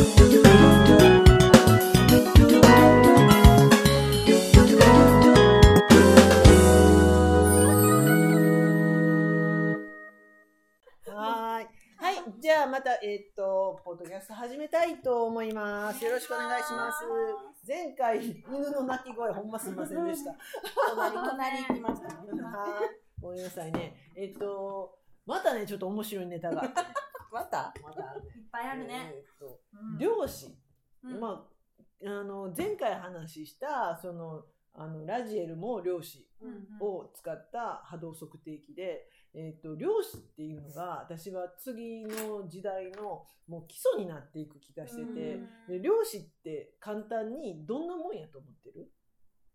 はーい。はい。じゃあまた、えっ、と、ポッドキャスト始めたいと思います。よろしくお願いします。前回、犬の鳴き声、ほんますみませんでした。隣、隣行きましたね。はい。ごめんなさいね。えっ、と、またね、ちょっと面白いネタが。またまたあるね。いっぱいあるね。えっ、と、うん漁師。うんまあ、あの、前回話した、その、あの、ラジエルも漁師うんを使った波動測定器で、えっと漁師っていうのが私は次の時代のもう基礎になっていく気がしてて、うんで漁師って簡単にどんなもんやと思ってる？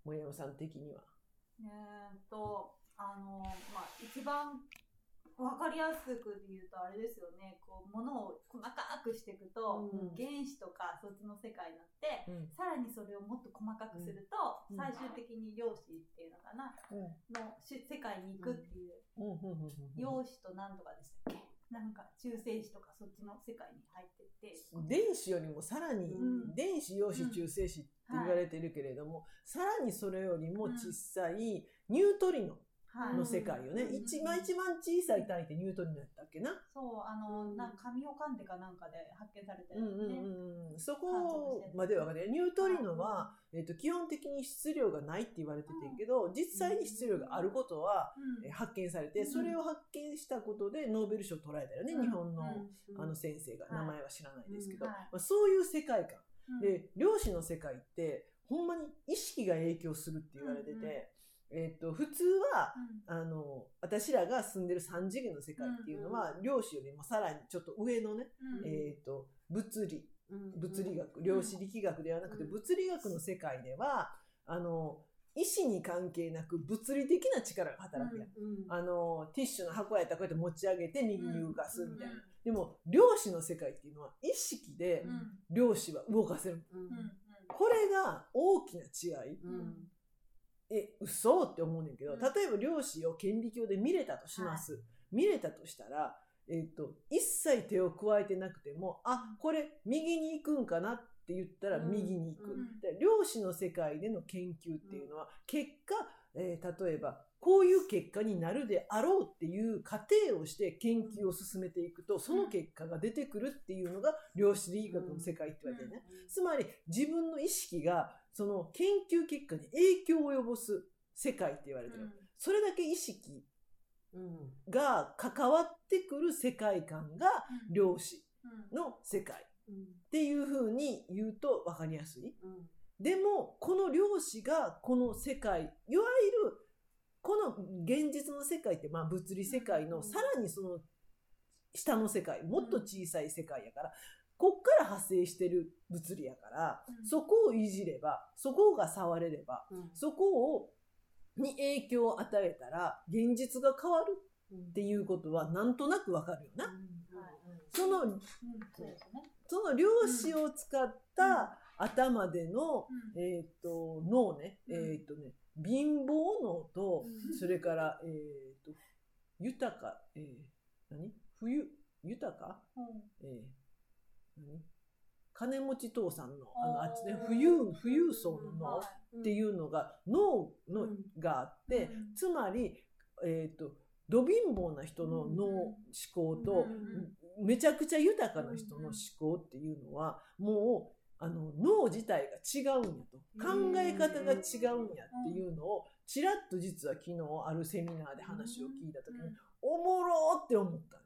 森山さん的には。えーっと、あの、まあ、一番わかりやすく言うとあれですよね、こう、ものを細かくしていくと、うん。原子とかそっちの世界になって、うん。さらにそれをもっと細かくすると、うん。最終的に量子っていうのかな、のし世界に行くっていう、陽子となんとかでしたっけ？なんか中性子とかそっちの世界に入ってって、電子よりもさらに、うん。電子陽子中性子って言われてるけれども、さらにそれよりも小さいニュートリノ。はいの世界よね、うん一番一番小さい単位ってニュートリノやったっけな？そう、あの、うん。な紙を噛んでかなんかで発見されてね。うんうん、そこまでは分かんない。ニュートリノは、えっと基本的に質量がないって言われててんけど、実際に質量があることは、うん。え発見されて、うんそれを発見したことでノーベル賞を取られたよね、うん。日本の,、うん。あの先生が、はい。名前は知らないですけど、まあ、そういう世界観。うん。で、漁師の世界って、ほんまに意識が影響するって言われてて、えっと普通は、あの私らが住んでる3次元の世界っていうのは、漁師よりもさらにちょっと上のね、うん。えっと物理。物理学、ん量子力学ではなくて、うん。物理学の世界では、あの、意思に関係なく物理的な力が働くやん。あの、ティッシュの箱やったらこうやって持ち上げて右に動かすみたいな。でも、量子の世界っていうのは意識でうん。うん量子は動かせる。うんこれが大きな違い。え、嘘って思うねんけど、うん。例えば量子を顕微鏡で見れたとします。見れたとしたら、えっ、と、一切手を加えてなくても、あ、これ右に行くんかなって言ったらうん。右に行く。うん。で量子の世界での研究っていうのは、結果、えー例えば、こういう結果になるであろうっていう過程をして研究を進めていくと、その結果が出てくるっていうのが量子力学の世界って言われてるね。つまり自分の意識がその研究結果に影響を及ぼす世界って言われてる。それだけ意識が関わってくる世界観が量子の世界。っていうふうに言うと分かりやすい。でもこの量子がこの世界いわゆるこの現実の世界ってまあ物理世界のうんさらにその下の世界もっと小さい世界やからこっから派生してる物理やからうん。そこをいじればそこが触れればそこをに影響を与えたら現実が変わるっていうことはなんとなくわかるよな。そのその量子を使った頭での、えっ、と、脳ね、うん。えっ、とね、貧乏脳と、うん。それから、えっ、と、豊か、えー、何？冬、豊か？えー、何？金持ち父さんの、あの、あっちね、富裕、富裕層の脳っていうのが、脳の、うん。があって、うん。つまり、えっ、と、ど貧乏な人の脳、うん。思考と、めちゃくちゃ豊かな人の思考っていうのは、もう、あの、脳自体が違うんやと。考え方が違うんやっていうのを、ちらっと実は昨日あるセミナーで話を聞いたときに、おもろーって思ったの。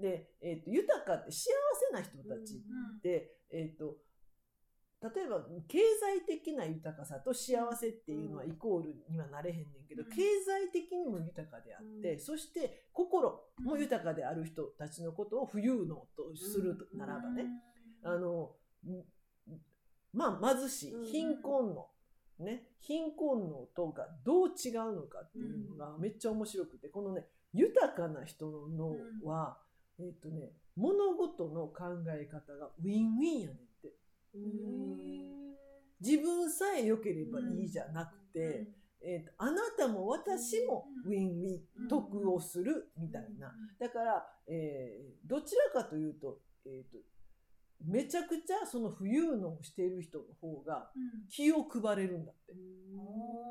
で、えっ、と、豊かって幸せな人たちって、えっ、と、例えば経済的な豊かさと幸せっていうのはイコールにはなれへんねんけど、うん。経済的にも豊かであって、うん。そして心も豊かである人たちのことを富裕能とするならばね、あの、んまあ貧しいうん貧困の、ね、貧困のとがどう違うのかっていうのがめっちゃ面白くて、このね、豊かな人の脳は、えっ、とね、物事の考え方がウィンウィンやねんって。自分さえ良ければいいじゃなくて、えーとあなたも私もウィンウィン、得をするみたいな。だから、えーどちらかというと、えーとめちゃくちゃその富裕のをしている人の方がうん。気を配れるんだって。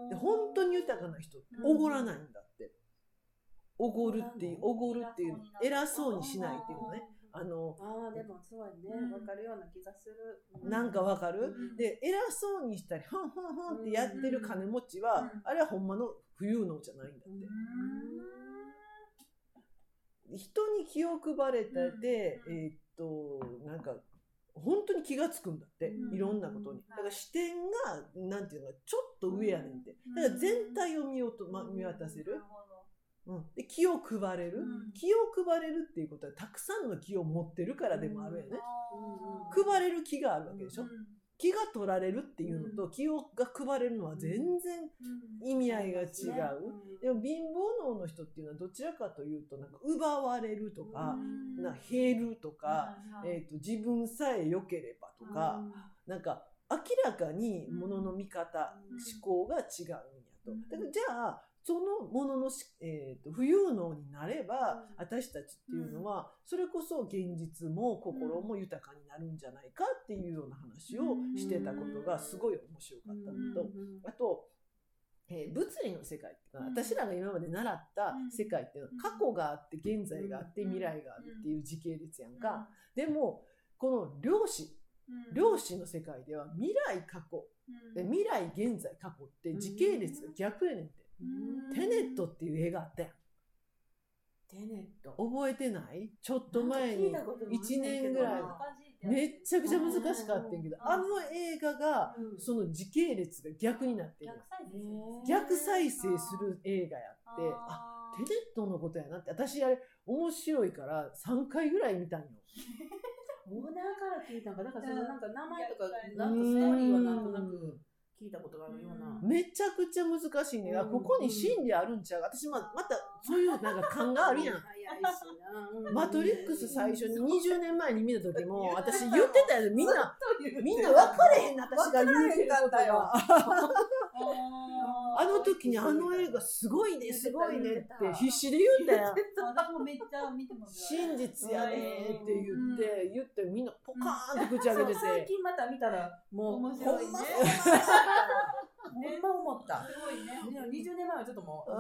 で本当に豊かな人ってうん。おごらないんだって。おごるっていう、おごるっていう、偉そうにしないっていうのね。あの、ああでもそうやね。うん。わかるような気がする。なんかわかる、うん。で、偉そうにしたり、ふんふんふんってやってる金持ちは、うん。あれはほんまの富裕能じゃないんだって。人に気を配れたで、うん。えーっと、なんか、本当に気がつくんだって、うん。いろんなことに。だから視点が、なんていうのか、ちょっと上やねんって。うん。だから全体を見ようと、ま、見渡せる。うん、で気を配れる、うん。気を配れるっていうことはたくさんの気を持ってるからでもあるよね、配れる気があるわけでしょ、うん気が取られるっていうのと気をが配れるのは全然うん。意味合いが違う、うん。でも貧乏脳の人っていうのはどちらかというとなんか奪われるとか、うん。な減るとか、えー、と自分さえ良ければとか、なんか明らかにものの見方、うん。思考が違うんやと。うん。だからじゃあそのもののし、えー、と富裕能になれば、うん。私たちっていうのは、それこそ現実も心も豊かになるんじゃないかっていうような話をしてたことがすごい面白かったのと、あと、えー物理の世界っていうか、うん。私らが今まで習った世界っていうのは、過去があって現在があって未来があるっていう時系列やんか。でもこの量子うん。量子の世界では未来過去未来現在過去って時系列が逆やねんて。うん。テネットっていう映画あったやん。テネット。覚えてない？ちょっと前になんか聞いたこともあんねんけ1ど年ぐらい。めっちゃくちゃ難しかったんやけど、うん。あの映画がうん。その時系列が逆になってる。逆再生する映画やって、あ、あテネットのことやなって、私あれ面白いから3回ぐらい見たんよ。オーナーから聞いたんかだからそのなんか名前とかうんなんかストーリーはなんとなく聞いたことがあるような。めちゃくちゃ難しいね。あうん。ここに真理あるんちゃ。う私ままたそういうなんか感があるやん。早いしな。うん。マトリックス最初に20年前に見た時も私言ってたよ。ねみんなみんな分かれへんな。私が言うてることが あの時にあの映画すごいねすごいね。って必死で言うんだよ。私もめっちゃ見てますよ真実やねって言って言ってみんなポカーンと口開けてて。最近また見たらもう面白いね。ほんまそう思った。ほんま思った。すごいね。いや20年前はちょっともうう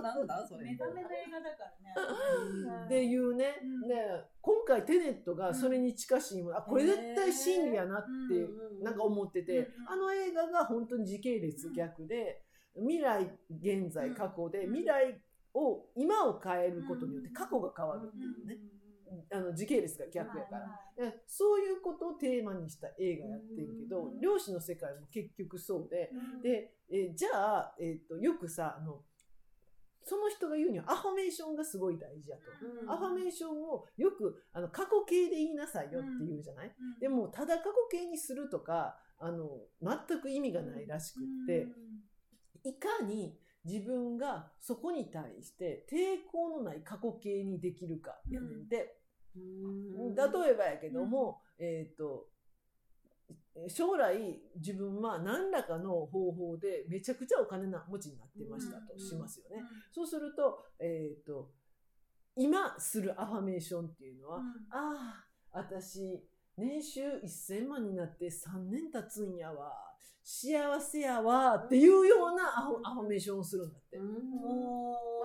なんだ？それ。目覚めの映画だからね。っていうね、うん。で今回テネットがそれに近しいもの、あこれ絶対真理やなってうんなんか思ってて、うんあの映画が本当に時系列逆で、未来現在過去でうん。未来を今を変えることによって過去が変わるっていうね、あの時系列が逆やから、でそういうことをテーマにした映画やってるけど、うん。漁師の世界も結局そうで、うん。で、えーじゃあ、えー、とよくさあのその人が言うにはアファメーションがすごい大事やと。うん。アファメーションをよくあの過去形で言いなさいよって言うじゃない、うん。でもただ過去形にするとかあの全く意味がないらしくって、いかに自分がそこに対して抵抗のない過去形にできるかやねんで、うん。例えばやけども、えっ、と将来自分は何らかの方法でめちゃくちゃお金な持ちになってましたとうんしますよね。そうすると,、えっと今するアファメーションっていうのは、ああ、私、年収1000万になって3年経つんやわ。幸せやわ。っていうようなアフアファメーションをするんだって。うん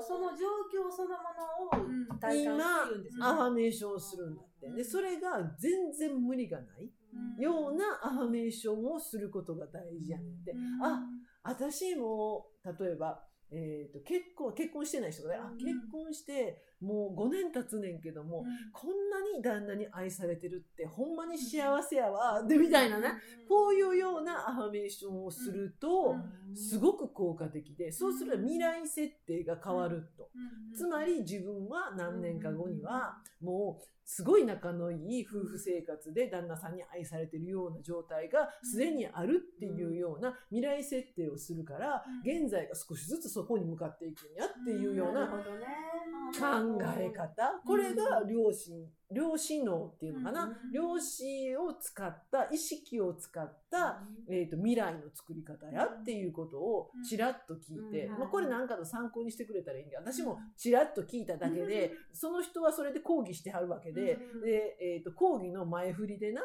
その状況そのものうんを体感してるんですよねアファメーションをするんだって。で、それが全然無理がないようなアファメーションをすることが大事やねんで。あ、私も、例えば、えー、と結婚結婚してない人がね、あうん。結婚してもう5年経つねんけども、こんなに旦那に愛されてるってほんまに幸せやわ、でみたいなね、こういうようなアファメーションをすると、すごく効果的で、そうすると未来設定が変わると。つまり自分は何年か後にはもうすごい仲のいい夫婦生活で旦那さんに愛されてるような状態がすでにあるっていうような未来設定をするからうん。現在が少しずつそこに向かっていくんやっていうような考え方、これが量子、量子脳っていうのかな、うん。量子を使った、意識を使った、えー、と未来の作り方やっていうことをちらっと聞いて、うん。まあ、これなんかの参考にしてくれたらいいんで私もちらっと聞いただけで、その人はそれで講義してはるわけで,、うん。でえー、と講義の前振りでな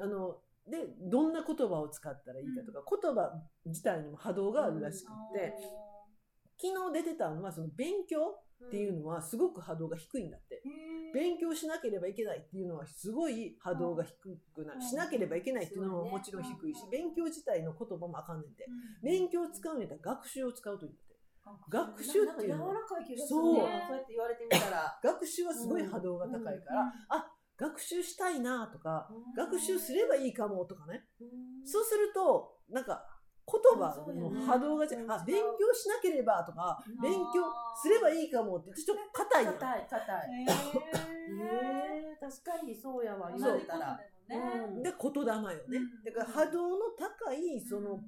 あのでどんな言葉を使ったらいいかとか、言葉自体にも波動があるらしくって、昨日出てたのはその勉強っていうのはすごく波動が低いんだって。勉強しなければいけないっていうのはすごい波動が低くなる。うん。しなければいけないっていうのももちろん低いし、勉強自体の言葉もあかんねんて。勉強を使うんやったら学習を使うというんだって。学習。っていうの。は柔らかい気がするそう。ねそうやって言われてみたら。学習はすごい波動が高いから、学習したいなとか、学習すればいいかもとかね。そうすると、なんか言葉の波動が違う、あ、勉強しなければとか、勉強すればいいかもってちょっと硬い。硬い硬い。へえ確かにそうやわ言われたらう。んで、言霊よね。うん。だから波動の高い、その、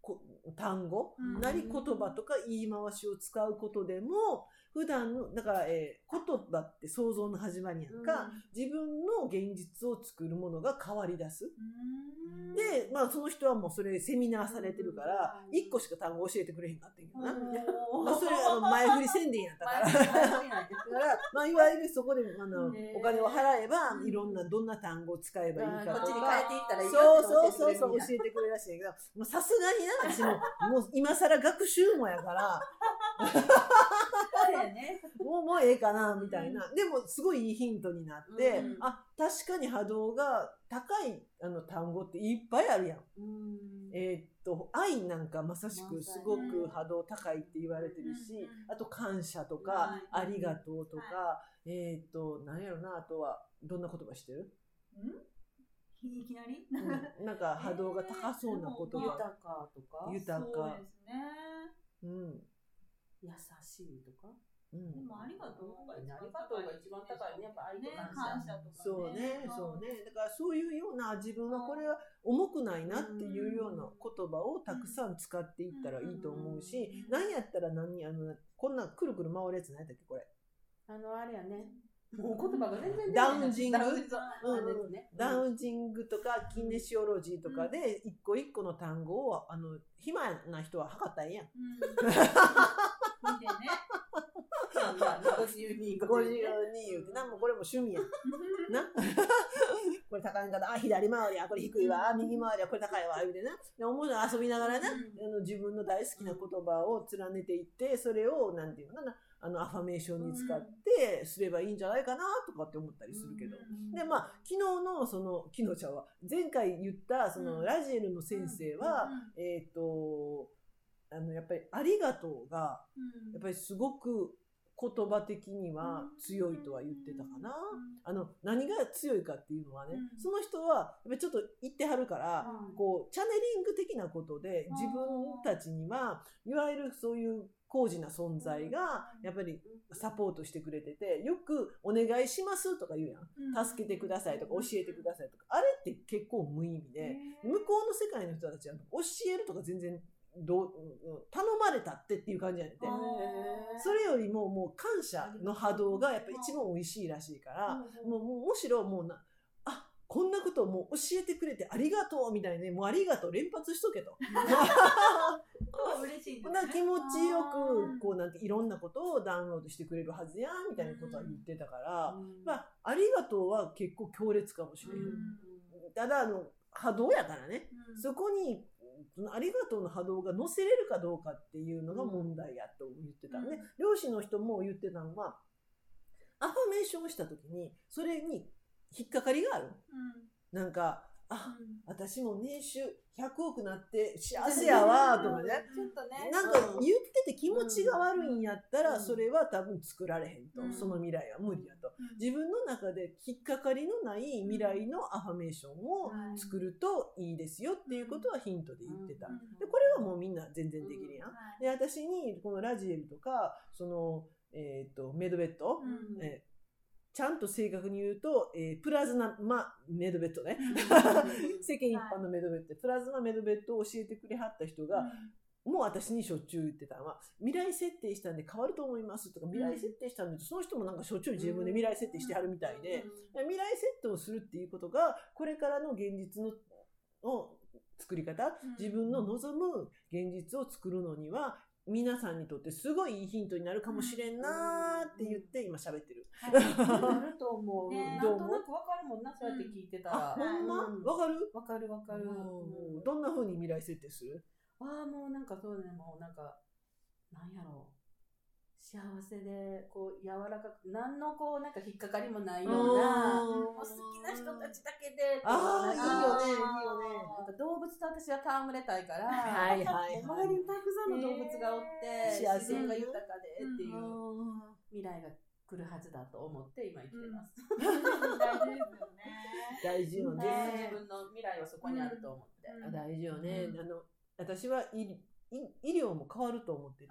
こ単語、うん。なり言葉とか言い回しを使うことでも、普段の、だから、えー言葉って想像の始まりやんか、自分の現実を作るものが変わり出す。で、まあその人はもうそれセミナーされてるから、うん。一個しか単語教えてくれへんかってんけどな。うん。まあそれあの前振り宣伝やったから。だから、まあ、いわゆるそこであのお金を払えば、うん。いろんなどんな単語を使えばいいかことっちに変かえていったらいいそうそうそうそう教教えてくれるらしいんやけどさすがにな私ももう今更学習もやから もうもうええかなみたいな、でもすごいいいヒントになって、うん。あ確かに波動が高いあの単語っていっぱいあるやん。えーっと愛なんかまさしくすごく波動高いって言われてるし、うんあと感謝とか、はいありがとうとか、えーっと何やろなあとはどんな言葉してる、いきなり？うん、なんか波動が高そうな言 豊葉、かとか。豊か。そうですね。うん優しいとか。うん。でもありがとうがありがとうが一番高いね。やっぱ愛とね。感謝とかそうね、そうね。だからそういうような自分はこれは重くないなっていうような言葉をたくさん使っていったらいいと思うし、何やったら何、あの、こんなくるくる回るやつ何やっけ、これ。あのあれやね。もう言葉が全然ダウンジング。ダウンジング。とかキネシオロジーとかで一個一個の単語を、あの、暇な人は測ったらええやん。ね。うんまあ52 52言うてな、もうこれも趣味や。ん。な。これ高いんかな、あ、左回りや、これ低いわ、あ右回りや、これ高いわ、言うてな。で思うの遊びながらな、あの自分の大好きな言葉を連ねていって、それを、なんていうのかな、あの、アファメーションに使って、すればいいんじゃないかな、とかって思ったりするけど。で、まあ、昨日の、その、昨日ちゃんは、前回言った、その、うん。ラジエルの先生は、えっ、と、あの、やっぱり、ありがとうが、やっぱりすごく言葉的には強いとは言ってたかな。あの、何が強いかっていうのはね、うん。その人は、やっぱりちょっと言ってはるから、うんこう、チャネリング的なことで、自分たちには、いわゆるそういう高次な存在が、やっぱりサポートしてくれてて、よくお願いしますとか言うやん。助けてくださいとか教えてくださいとか、あれって結構無意味で、向こうの世界の人たちは教えるとか全然ど頼まれたってっていう感じやねんて。それよりももう感謝の波動がやっぱ一番美味しいらしいから、もうむしろもうな、あこんなことをもう教えてくれてありがとうみたいにね、もうありがとう連発しとけと。嬉しいこんな気持ちよく、こうなんていろんなことをダウンロードしてくれるはずや、みたいなことは言ってたから、まあ、ありがとうは結構強烈かもしれない。ただ、あの、波動やからね。そこに、そのありがとうの波動が乗せれるかどうかっていうのが問題やと言ってたね。漁師の人も言ってたのは、アファメーションをした時に、それに引っかかりがある。なんか、あ、私も年収100億なって 幸せやわ、とかね。ちょっとね。なんか言ってて気持ちが悪いんやったら、うん。それは多分作られへんと。うん。その未来は無理やと。自分の中で引っかかりのない未来のアファメーションを作るといいですよっていうことはヒントで言ってた。で、これはもうみんな全然できるやん。で、私にこのラジエルとか、その、えっ、と、メドベッド、えーちゃんと正確に言うと、えープラズマメドベッドね。世間一般のメドベッド、プラズマメドベッドを教えてくれはった人が、もう私にしょっちゅう言ってたのは、未来設定したんで変わると思いますとか、未来設定したんで、その人もなんかしょっちゅう自分で未来設定してはるみたいで、未来設定をするっていうことが、これからの現実の、の作り方、自分の望む現実を作るのには、皆さんにとってすごいいいヒントになるかもしれんなーって言って今喋ってる。なると思う。ねなんとなくわかるもんな、そうやって聞いてたら。あ、ほんま？うんわかる？わかるわかる。うんどんな風に未来設定する？ああ、もうなんかそうね、もうなんか、なんやろう。幸せで、こう、柔らかく、何のこう、なんか引っかかりもないような、もう好きな人たちだけで、ああ、いいよね、いいなんよね。か動物と私は戯れたいから、はいはいはい周りにたくさんの動物がおって、自然が豊かでっていううん未来が来るはずだと思って今生きてます。大事よね。大事よね。自分の未来はそこにあると思って。うんあ大事よね。うんあの、私はいい医療も変わると思ってて、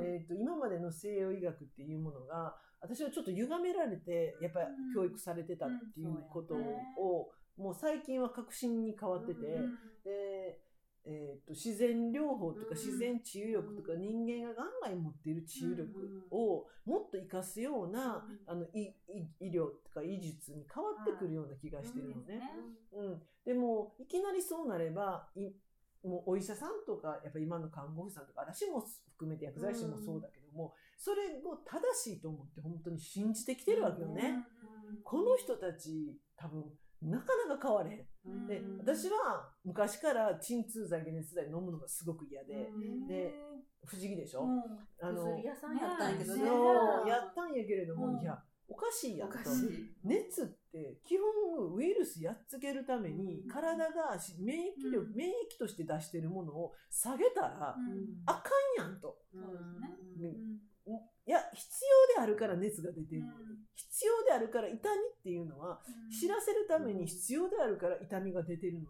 えー、と今までの西洋医学っていうものが私はちょっと歪められてやっぱりうん。教育されてたっていうことを、もう最近は革新に変わってて、うんで、えー、と自然療法とかうん。自然治癒力とか人間が元来持っている治癒力をもっと活かすような、うんあの医医医療とか医術に変わってくるような気がしてるのね。うん。うん、でもいきなりそうなればいもうお医者さんとかやっぱ今の看護婦さんとか私も含めて薬剤師もそうだけども、それを正しいと思って本当に信じてきてるわけよね。この人たち多分なかなか変われへん。うんで私は昔から鎮痛剤解熱剤飲むのがすごく嫌で、うんで不思議でしょ、うんあの薬屋さんやったんやけどね。やったんやけれども、うんいやおかしいやんとおかしい。熱って基本ウイルスやっつけるためにうん体がし免疫力、うん。免疫として出してるものを下げたらうん。あかんやんと。いや必要であるから熱が出てる。のに、うん。必要であるから痛みっていうのは知らせるために必要であるから痛みが出てるのに、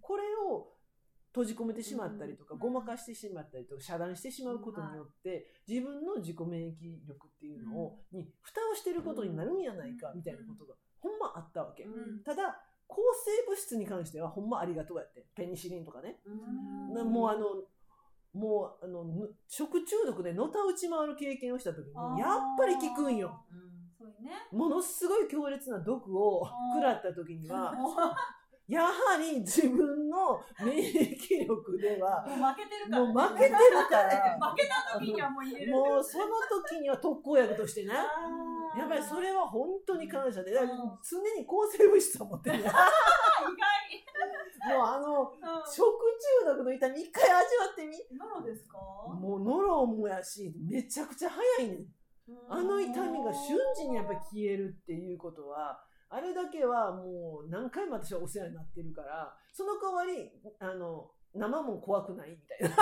これを閉じ込めてしまったりとか、うん。ごまかしてしまったりとか遮断してしまうことによって、自分の自己免疫力っていうのを、に蓋をしてることになるんやないか、うん。みたいなことがほんまあったわけ、うん。ただ抗生物質に関してはほんまありがとうやって。ペニシリンとかね、もうあのもうあのぬ食中毒でのたうち回る経験をした時にやっぱり効くんよ。そういうね。ものすごい強烈な毒を食らった時には やはり自分の免疫力ではもう負けてるからもう負けてるから。負けた時にはもう入れる。もうその時には特効薬としてね。やっぱりそれは本当に感謝で。だからうん。常に抗生物質を持ってるね 意もうあの外食中毒の痛み一回味わってみ。うんノロですか？もうノロもやしめちゃくちゃ早いねん。あの痛みが瞬時にやっぱり消えるっていうことはあれだけはもう何回も私はお世話になってるからその代わりあの生も怖くないみたいな。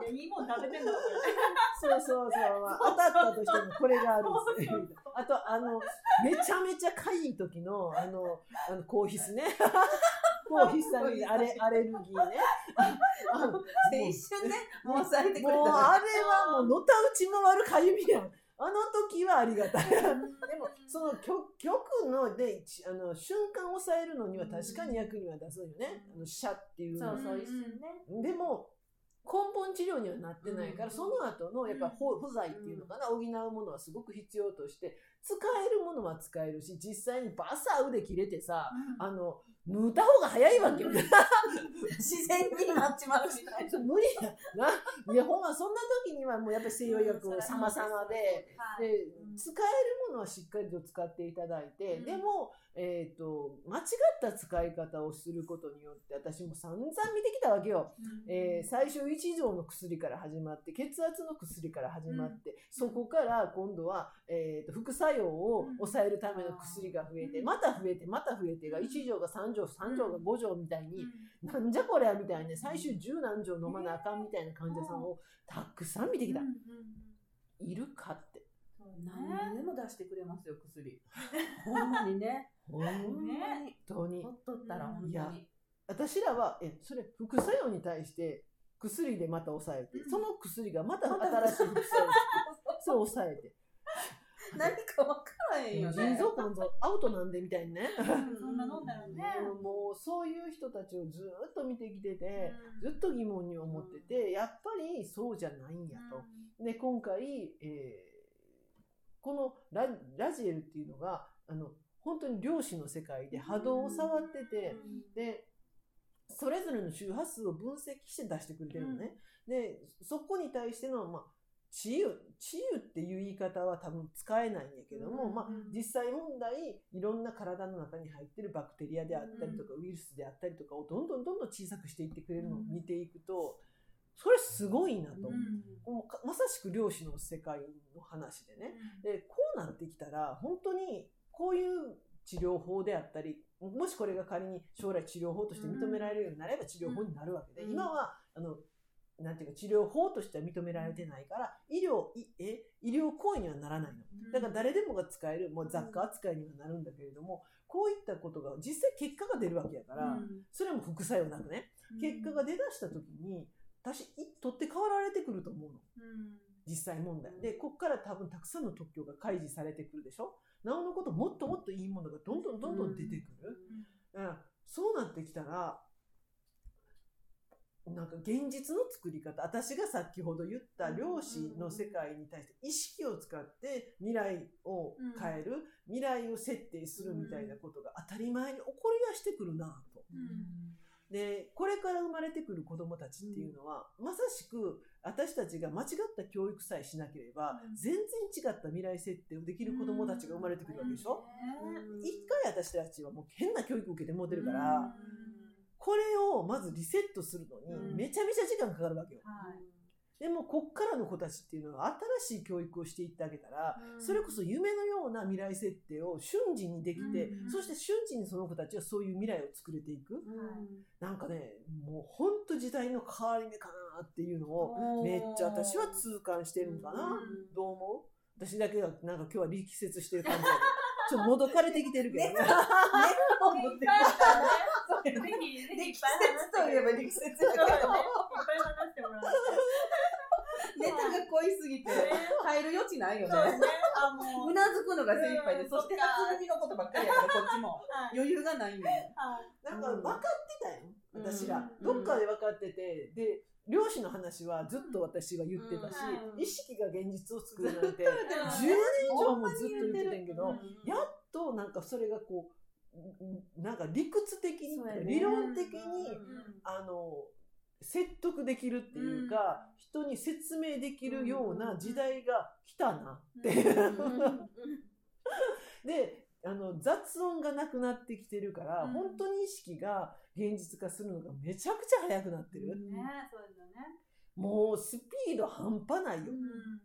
いやいいもん食べてんだろそうそうそう、まあ、当たったとしてもこれがあるんですよそうそうそう。あとあのめちゃめちゃかゆい時のあのあの抗ヒスね。抗ヒスタミンアレアレルギーね。一瞬ね、もうあれはもうのたうち回るかゆみやん。あの時はありがたい。でもその曲曲のでちあの瞬間を抑えるのには確かに役には出すよね。あのっていうそうそう、一瞬ね。でも根本治療にはなってないから、うん。その後のやっぱ補補剤っていうのかな、補うものはすごく必要として使えるものは使えるし実際にバサ腕切れてさ、あの縫った方が早いわけよね。自然になっちまうみたい な。無理やな。いや ほんまそんな時にはもうやっぱり西洋薬を様々で。はいでうん使えるものはしっかりと使っていただいて、うんでも、えー、と間違った使い方をすることによって私も散々見てきたわけよ、えー最初一錠の薬から始まって血圧の薬から始まって、そこから今度は、えー、と副作用を抑えるための薬が増えて、うん。また増えてまた増えてがうん。1錠が3錠3錠が5錠みたいに、うん。なんじゃこりゃみたいな最終十何錠飲まなあかんみたいな患者さんをたくさん見てきた、うんうんいるかって。何ね。でも出してくれますよ、薬。ほんまにね。本ね当にほっとったら本当いやに。私らはえそれ副作用に対して薬でまた抑えて、うんその薬がまた新しい副作用をそう抑えて 何か分からへんよね。腎臓肝臓アウトなんでみたいにね。そんなもんだよね。もうそういう人たちをずっと見てきてて、ずっと疑問に思ってて、やっぱりそうじゃないんやと。で、今回、えーこのララジエルっていうのが、あの、本当に量子の世界で波動を触ってて、で、それぞれの周波数を分析して出してくれてるのね。で、そこに対しての、まあ、治癒、治癒っていう言い方は多分使えないんやけども、うんまあ、実際問題、いろんな体の中に入ってるバクテリアであったりとか、ウイルスであったりとかをどんどんどんどん小さくしていってくれるのを見ていくと、それすごいなと。まさしく量子の世界の話でね。で、こうなってきたら、本当にこういう治療法であったり、もしこれが仮に将来治療法として認められるようになれば治療法になるわけで、うん。今は、あの、なんていうか治療法としては認められてないから、医療、いえ、医療行為にはならないの。だから誰でもが使える、もう雑貨扱いにはなるんだけれども、こういったことが実際結果が出るわけやから、それも副作用なくね、結果が出だした時に、私、い取って代わられてくると思うの。実際問題。で、こっから多分たくさんの特許が開示されてくるでしょなおのこともっともっといいものがどんどんどんどん出てくる？だからそうなってきたら、なんか現実の作り方、私が先ほど言った量子の世界に対して意識を使って未来を変える、未来を設定するみたいなことが当たり前に起こり出してくるなと。で、これから生まれてくる子供たちっていうのは、まさしく私たちが間違った教育さえしなければ、うん。全然違った未来設定をできる子供たちが生まれてくるわけでしょ、一回私たちはもう変な教育受けてもうてるから、これをまずリセットするのうん。にめちゃめちゃ時間かかるわけよ。はいでもこっからの子たちっていうのは新しい教育をしていってあげたら、それこそ夢のような未来設定を瞬時にできて、うんそして瞬時にその子たちはそういう未来を作れていく。なんかね、もうほんと時代の変わり目かなっていうのをめっちゃ私は痛感してるんかな。うんどう思う？私だけがなんか今日は力説してる感じだけど、ちょっともどかれてきてるけどね。いっぱいあったね。ぜひ、ぜひといえば力説だけど。いっぱい話してもらって。ネタが濃いすぎて入る余地ないよね。そ うなずくのが精一杯で、うんそして初耳のことばっかりやからこっちも。はい。余裕がないんだな。んか分かってたよ、うん。私ら。うん。どっかで分かってて、で、漁師の話はずっと私は言ってたし、うん。意識が現実を作るなんて、ずっと10言って年る以上もずっと言ってたんやけど、うん。やっとなんかそれがこう、んなんか理屈的に、理論的に、うん。あの、説得できるっていうか、人に説明できるような時代が来たなって。で、あの、雑音がなくなってきてるから、うん本当に意識が現実化するのがめちゃくちゃ早くなってる。うんね、そうですよね。もうスピード半端ないよ。うん。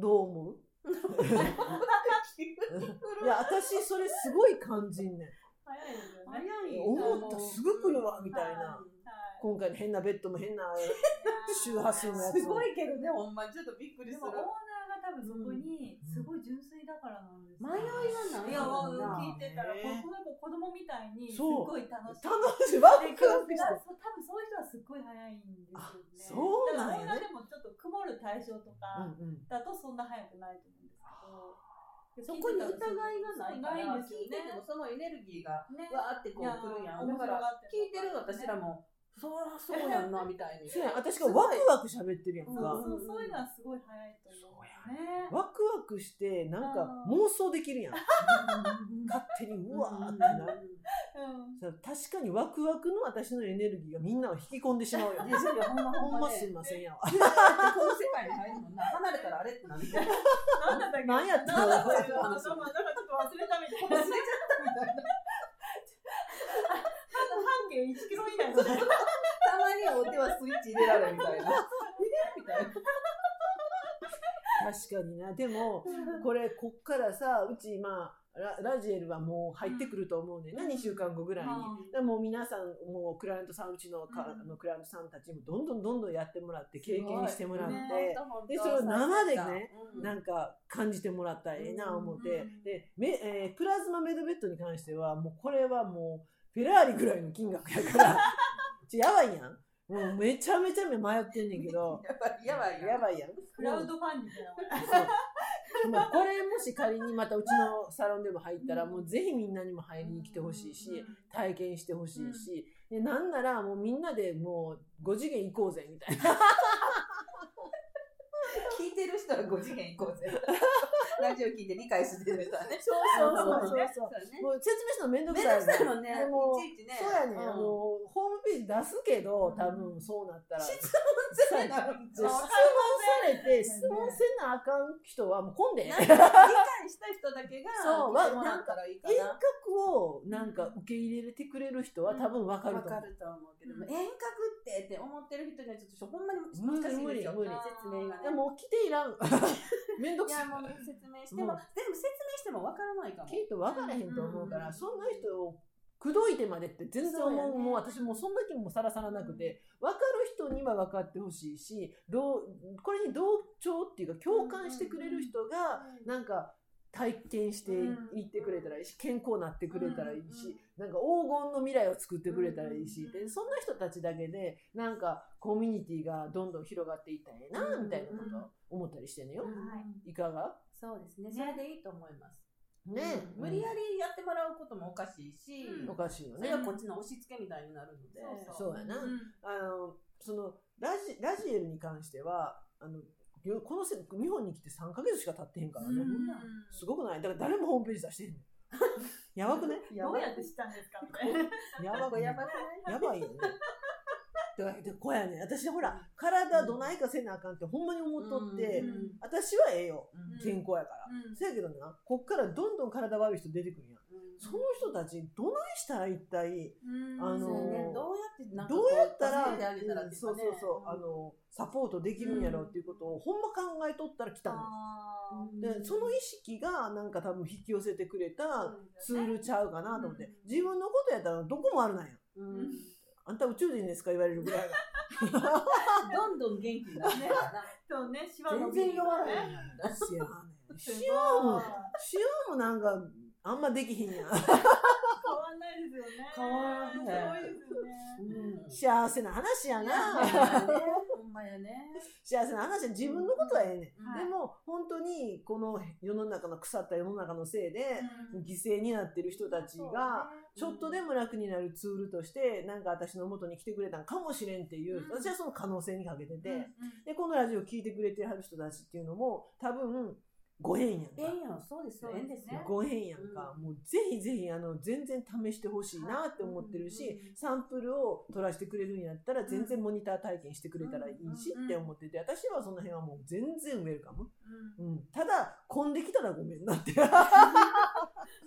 どう思う？いや、私それすごい感じんねん。早いよね。思ったすぐ来るわ、みたいな。はい。今回の変なベッドも変な周波数のやつすごいけどね、ほんまにちょっとびっくりるですも。オーナーが多分そこにすごい純粋だからなんですよ迷いはないいや、聞いてたら、ねこの子子供みたいにすごい楽しい。楽しい。ワクでワクして。多分そういう人はすっごい早いんですよね。あそうなんやねだからオーナーでもちょっと曇る対象とかうんうん。だとそんな早くないと思うんですけど。そこに疑いがないから、ないんですよ聞いててもね。そのエネルギーがねわーってこう来るやん。だから面白がって聞いてる私らも、そらそうやんな、みたいに。そうやん私がワクワク喋ってるやんそうか。そうそういうのはすごい早いと思う。ね。ワクワクして、なんか妄想できるやん。勝手にうわーってなる。うん。さ確かにワクワクの私のエネルギーがみんなを引き込んでしまうよ。いやいやほんまほんまねすいませんやわ。この世界に入るもんな。離れたらあれってなる。忘れちゃっなんだったっけ何やったなんだったっけそういう話頭なんかちょっと忘れたみたいな。たみたいな。半径1キロ以内のね。たまにお手はスイッチ入れられるみたいな。みたいな。確かにな。でも、これ、こっからさ、うち、まあ、ララジエルはもう入ってくると思うねうん2週間後ぐらいに。うんもう皆さん、もうクライアントさん、うちのか、うのクライアントさんたちもどんどんどんどんやってもらって、経験してもらって、ねでそれを生でね、うんなんか感じてもらったらええな思って、うんで、めえープラズマメドベッドに関しては、もうこれはもう、フェラーリぐらいの金額やから、ちょやばいやん。もうめちゃめちゃ迷ってんねんけど、やばい、やばいやばいやん。クラウドファンディングだよこれそうまあこれもし仮にまたうちのサロンでも入ったら、もうぜひみんなにも入りに来てほしいし、体験してほしいし、でなんならもうみんなでもう5次元行こうぜみたいな。聞いてる人は5次元行こうぜ。ラジオ聞いて理解してる人はね。そうそうそうそうねそう。ねもう説明するのめんどくめんさいどくさいもんね。でもいちいちね。そうやね、んあのホームページ出すけど多分そうなったら、質問せなるん質問されて質問せなあかん人はもう混んでなんか理解した人だけがそう来てもらったらいいか遠な。隔をなんか受け入れてくれる人は多分分かるわと思う。かると思うけど遠隔ってって思ってる人にはちょっとほんまに難しい。無理無理無理説明がね。でも来ていらん。めんどくさい。いやもう説明しても、う。んでも説明してもわからないかも。きっと分からへんと思うから、うんそんな人を口説いてまでって全然思うもう私もうそんな気もさらさらなくて分かる人には分かってほしいしどうこれに同調っていうか共感してくれる人がなんか体験していってくれたらいいし健康になってくれたらいいしなんか黄金の未来を作ってくれたらいいしでそんな人たちだけでなんかコミュニティがどんどん広がっていったらええなみたいなことを思ったりしてんねよ。うんいかが？そうですね。ね。それでいいと思います。ね。うん。無理やりやってもらうこともおかしいし、うん。おかしいよね。それはこっちの押し付けみたいになるので。そうやな。うん。あのそのラジラジエルに関してはあのよこのせ日本に来て3ヶ月しか経ってへんからね、うん。すごくない？だから誰もホームページ出してへんの やばくねどうやって知ったんですか？みたいな。やばくねやばくない？やばいよねでこうやね私ほら体どないかせなあかんってほんまに思っとって、うん。私はええよ。うん。健康やから、うん。せやけどなこっからどんどん体悪い人出てくるやん。その人たちどないしたら一体うん。あのね。どうやってどうやったら、助けてあげたらっていそうそうそう、あのサポートできるんやろうっていうことを、ほんま考えとったら来たの。あーでその意識がなんか多分引き寄せてくれたツールちゃうかなと思って、うん。自分のことやったらどこもあるなんや。うんあんた宇宙人ですか？言われるぐらいが。どんどん元気になってるからそうね、シワ全然弱らへんやんだ知らんねん。すごいシワも、シワもなんかあんまできひんやん。変わんないですよね。変わらへんすごいですよね。うん幸せな話やな。まやね。ほんまやね幸せな話は自分のことはええねん。はい。でも本当にこの世の中の腐った世の中のせいで、うん。犠牲になってる人たちが、ちょっとでも楽になるツールとして、なんか私の元に来てくれたんかもしれんっていう、うん。私はその可能性にかけてて、うんうん。で、このラジオ聞いてくれてはる人たちっていうのも、多分、ご縁やんか。縁よ。そうですよ縁ですよ。ご縁やんか。もうぜひぜひ、あの、全然試してほしいなって思ってるし、うんサンプルを取らせてくれるんやったら、全然モニター体験してくれたらいいしって思ってて、私はその辺はもう全然ウェルカム。うん。うん。ただ、混んできたらごめんなって。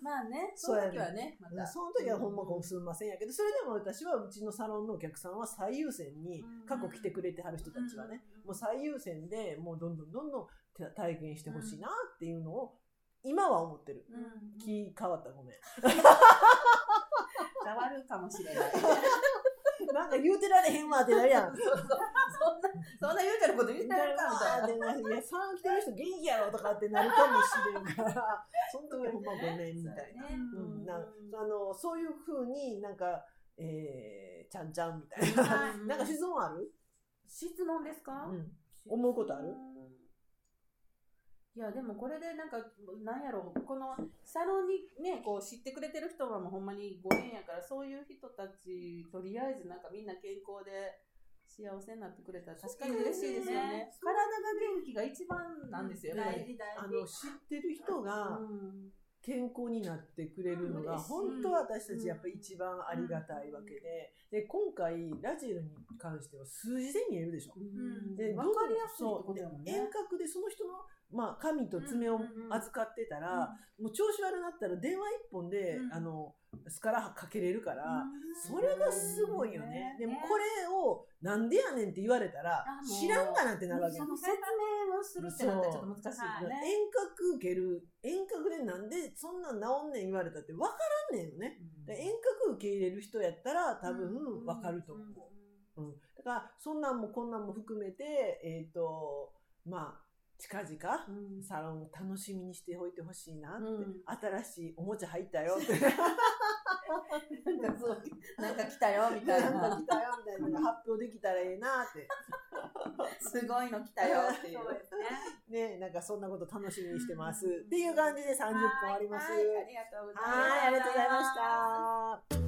まあねその時はねまた。その時はほんまこうすんませんやけど、それでも私はうちのサロンのお客さんは最優先に、過去来てくれてはる人たちはね、もう最優先でもうどんどんどんどんた体験してほしいなっていうのを今は思ってる。うん気変わったらごめん。変わるかもしれない なんか言うてられへんわってなるやん。そうそうそんなそんな言うてること言ってられるかみたいないや、サロン来てる人元気やろとかってなるかもしれんから、その時はほんまごめんみたいな。ねうん、なあのそういうふうになんか、えー、ちゃんちゃんみたいな。はいなんか質問ある、質問ですかうん、思うことあるいやでもこれでなんかなんやろうこのサロンにねこう知ってくれてる人はもうほんまにご縁やからそういう人たちとりあえずなんかみんな健康で幸せになってくれたら確かに嬉しいですよね。そう体が元気が一番なんですよね、大事大あ事。の知ってる人がうん健康になってくれるのが本当は私たちやっぱり一番ありがたいわけで。で今回ラジエルに関しては数字で見えるでしょ。うん。で分かりやすいってことだもんね。遠隔でその人の、まあ、髪と爪を預かってたら、もう調子悪なったら電話一本で、うん。あのスカラかけれるから、うん。それがすごいよね。でもねこれをなんでやねんって言われたら知らんがなってなるわけ。その説明をするってなったらちょっと難しいよね。遠隔受ける遠隔でなんでそんなん治んねん言われたって分からんねんよね。で遠隔受け入れる人やったら多分分かると思う。うん、だからそんなんもこんなんも含めてえっ、とまあ近々うんサロンを楽しみにしておいてほしいなって、うん新しいおもちゃ入ったよって なんかそう、なんか来たよみたいな。なんか来たよみたいなのが発表できたらええなって すごいの来たよっていう。ね。ね、なんかそんなこと楽しみにしてます。うんっていう感じで30分終わります。はいありがとうございます。はい、ありがとうございました。